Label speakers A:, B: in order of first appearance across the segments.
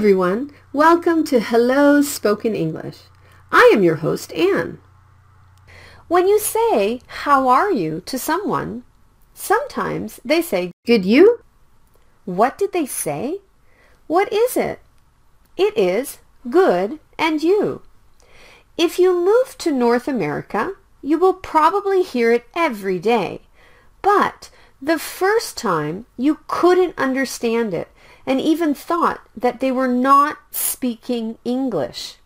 A: everyone. Welcome to Hello Spoken English. I am your host, Anne. When you say, how are you to someone, sometimes they say, good you? What did they say? What is it? It is good and you. If you move to North America, you will probably hear it every day. But the first time you couldn't understand it and even thought that they were not speaking English.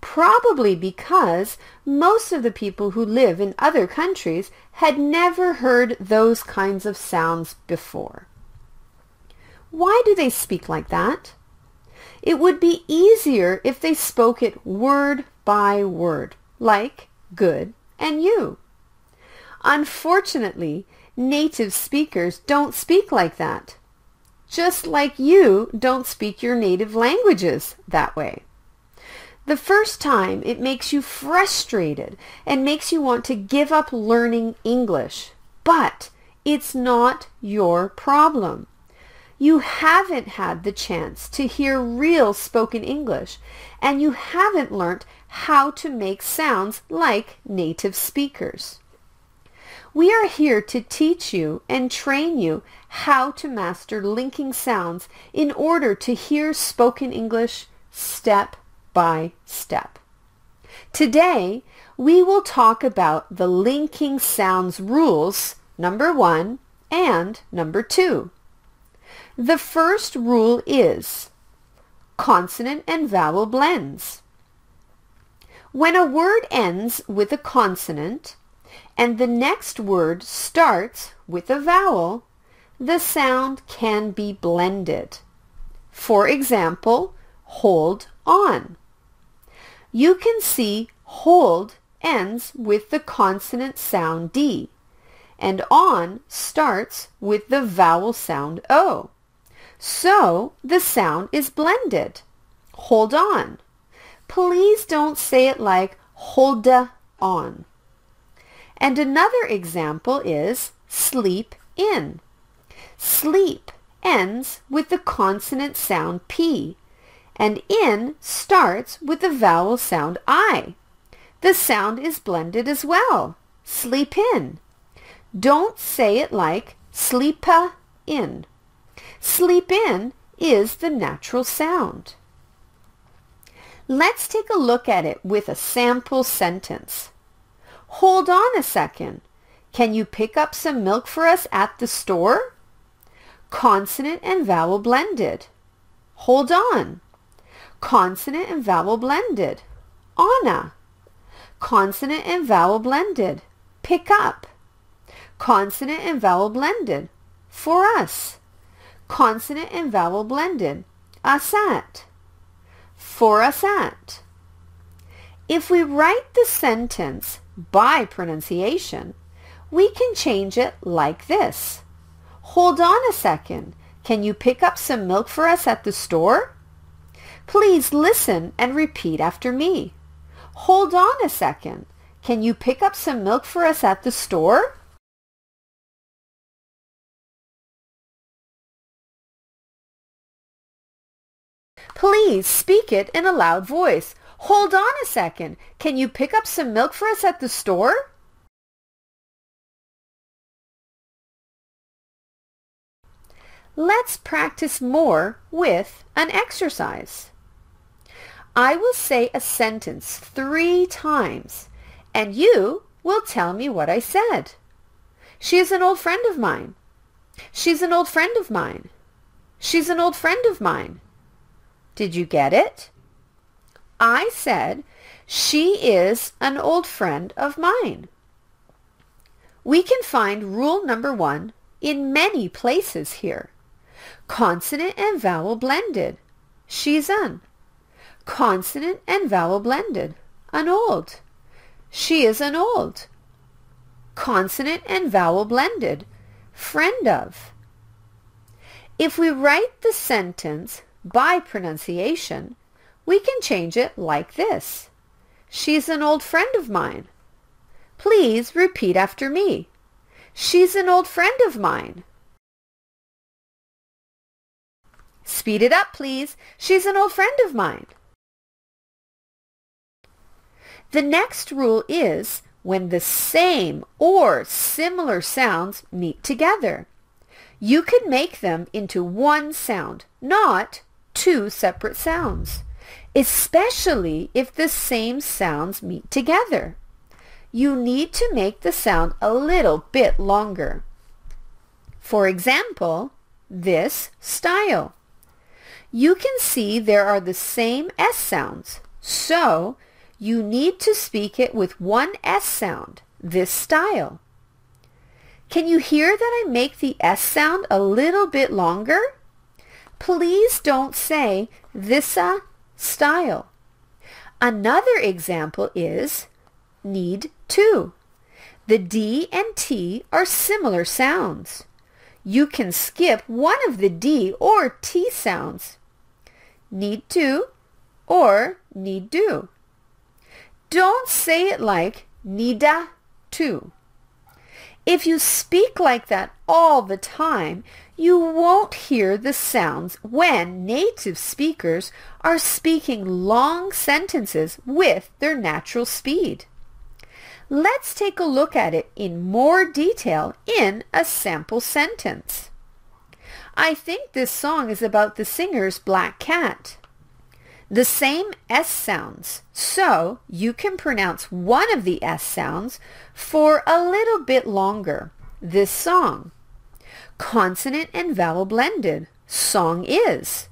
A: Probably because most of the people who live in other countries had never heard those kinds of sounds before. Why do they speak like that? It would be easier if they spoke it word by word, like good and you. Unfortunately, native speakers don't speak like that just like you don't speak your native languages that way. The first time it makes you frustrated and makes you want to give up learning English. But it's not your problem. You haven't had the chance to hear real spoken English and you haven't learned how to make sounds like native speakers. We are here to teach you and train you how to master linking sounds in order to hear spoken English step by step. Today, we will talk about the linking sounds rules, number one and number two. The first rule is consonant and vowel blends. When a word ends with a consonant, and the next word starts with a vowel, the sound can be blended. For example, hold on. You can see hold ends with the consonant sound D, and on starts with the vowel sound O. So the sound is blended. Hold on. Please don't say it like hold on. And another example is sleep in. Sleep ends with the consonant sound P, and in starts with the vowel sound I. The sound is blended as well. Sleep in. Don't say it like sleepa in. Sleep in is the natural sound. Let's take a look at it with a sample sentence. Hold on a second. Can you pick up some milk for us at the store? Consonant and vowel blended. Hold on. Consonant and vowel blended. Anna. Consonant and vowel blended. Pick up. Consonant and vowel blended. For us. Consonant and vowel blended. Us at. For us at. If we write the sentence by pronunciation, we can change it like this. Hold on a second. Can you pick up some milk for us at the store? Please listen and repeat after me. Hold on a second. Can you pick up some milk for us at the store? Please speak it in a loud voice. Hold on a second. Can you pick up some milk for us at the store? Let's practice more with an exercise. I will say a sentence three times and you will tell me what I said. She is an old friend of mine. She's an old friend of mine. She's an old friend of mine. Did you get it? I said, she is an old friend of mine. We can find rule number one in many places here. Consonant and vowel blended. She's an. Consonant and vowel blended. An old. She is an old. Consonant and vowel blended. Friend of. If we write the sentence by pronunciation, we can change it like this. She's an old friend of mine. Please repeat after me. She's an old friend of mine. Speed it up, please. She's an old friend of mine. The next rule is when the same or similar sounds meet together. You can make them into one sound, not two separate sounds, especially if the same sounds meet together. You need to make the sound a little bit longer. For example, this style. You can see there are the same S sounds, so you need to speak it with one S sound, this style. Can you hear that I make the S sound a little bit longer? Please don't say this'a uh, style. Another example is need to. The D and T are similar sounds. You can skip one of the D or T sounds. Need to or need do. Don't say it like nida to. If you speak like that all the time, you won't hear the sounds when native speakers are speaking long sentences with their natural speed. Let's take a look at it in more detail in a sample sentence. I think this song is about the singer's black cat. The same S sounds, so you can pronounce one of the S sounds for a little bit longer. This song. Consonant and vowel blended. Song is.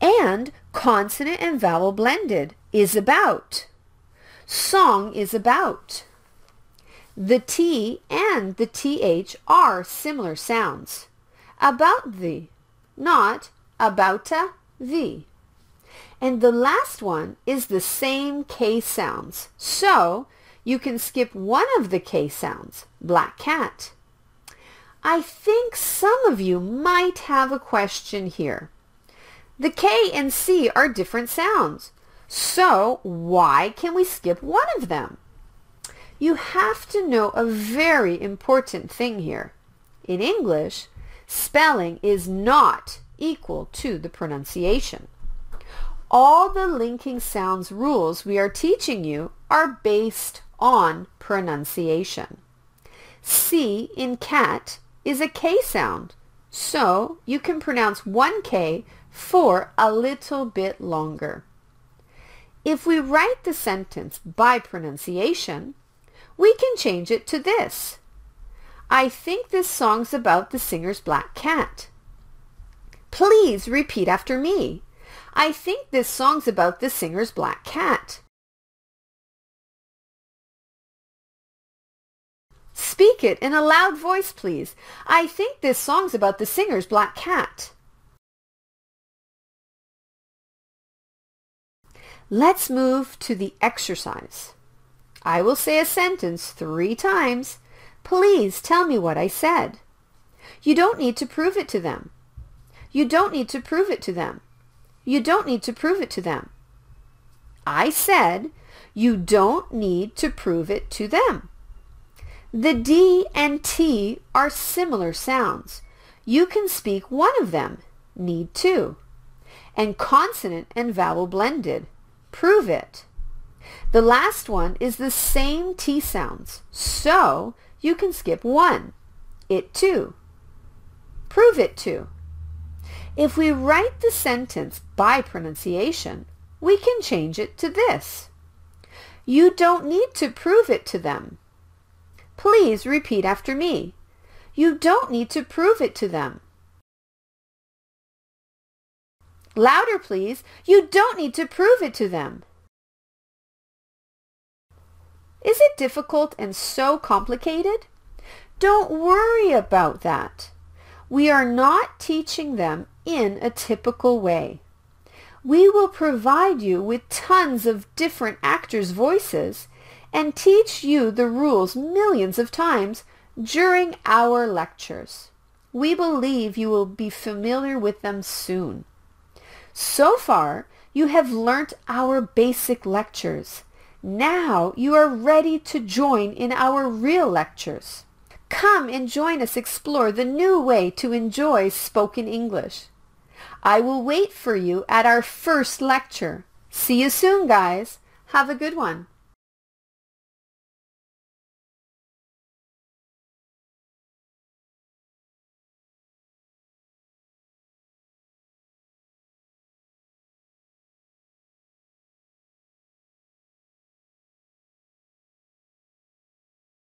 A: And consonant and vowel blended is about. Song is about. The T and the TH are similar sounds. About the, not abouta the. And the last one is the same K sounds. So you can skip one of the K sounds, black cat. I think some of you might have a question here. The K and C are different sounds. So why can we skip one of them? You have to know a very important thing here. In English, spelling is not equal to the pronunciation. All the linking sounds rules we are teaching you are based on pronunciation. C in cat is a K sound, so you can pronounce one K for a little bit longer. If we write the sentence by pronunciation, we can change it to this. I think this song's about the singer's black cat. Please repeat after me. I think this song's about the singer's black cat. Speak it in a loud voice, please. I think this song's about the singer's black cat. Let's move to the exercise. I will say a sentence three times. Please tell me what I said. You don't need to prove it to them. You don't need to prove it to them. You don't need to prove it to them. I said you don't need to prove it to them. The D and T are similar sounds. You can speak one of them, need to. And consonant and vowel blended. Prove it. The last one is the same T sounds, so you can skip one, it too. Prove it to. If we write the sentence by pronunciation, we can change it to this. You don't need to prove it to them. Please repeat after me. You don't need to prove it to them. Louder, please. You don't need to prove it to them. Is it difficult and so complicated? Don't worry about that. We are not teaching them in a typical way. We will provide you with tons of different actors' voices and teach you the rules millions of times during our lectures. We believe you will be familiar with them soon. So far, you have learnt our basic lectures. Now you are ready to join in our real lectures. Come and join us explore the new way to enjoy spoken English. I will wait for you at our first lecture. See you soon, guys. Have a good one.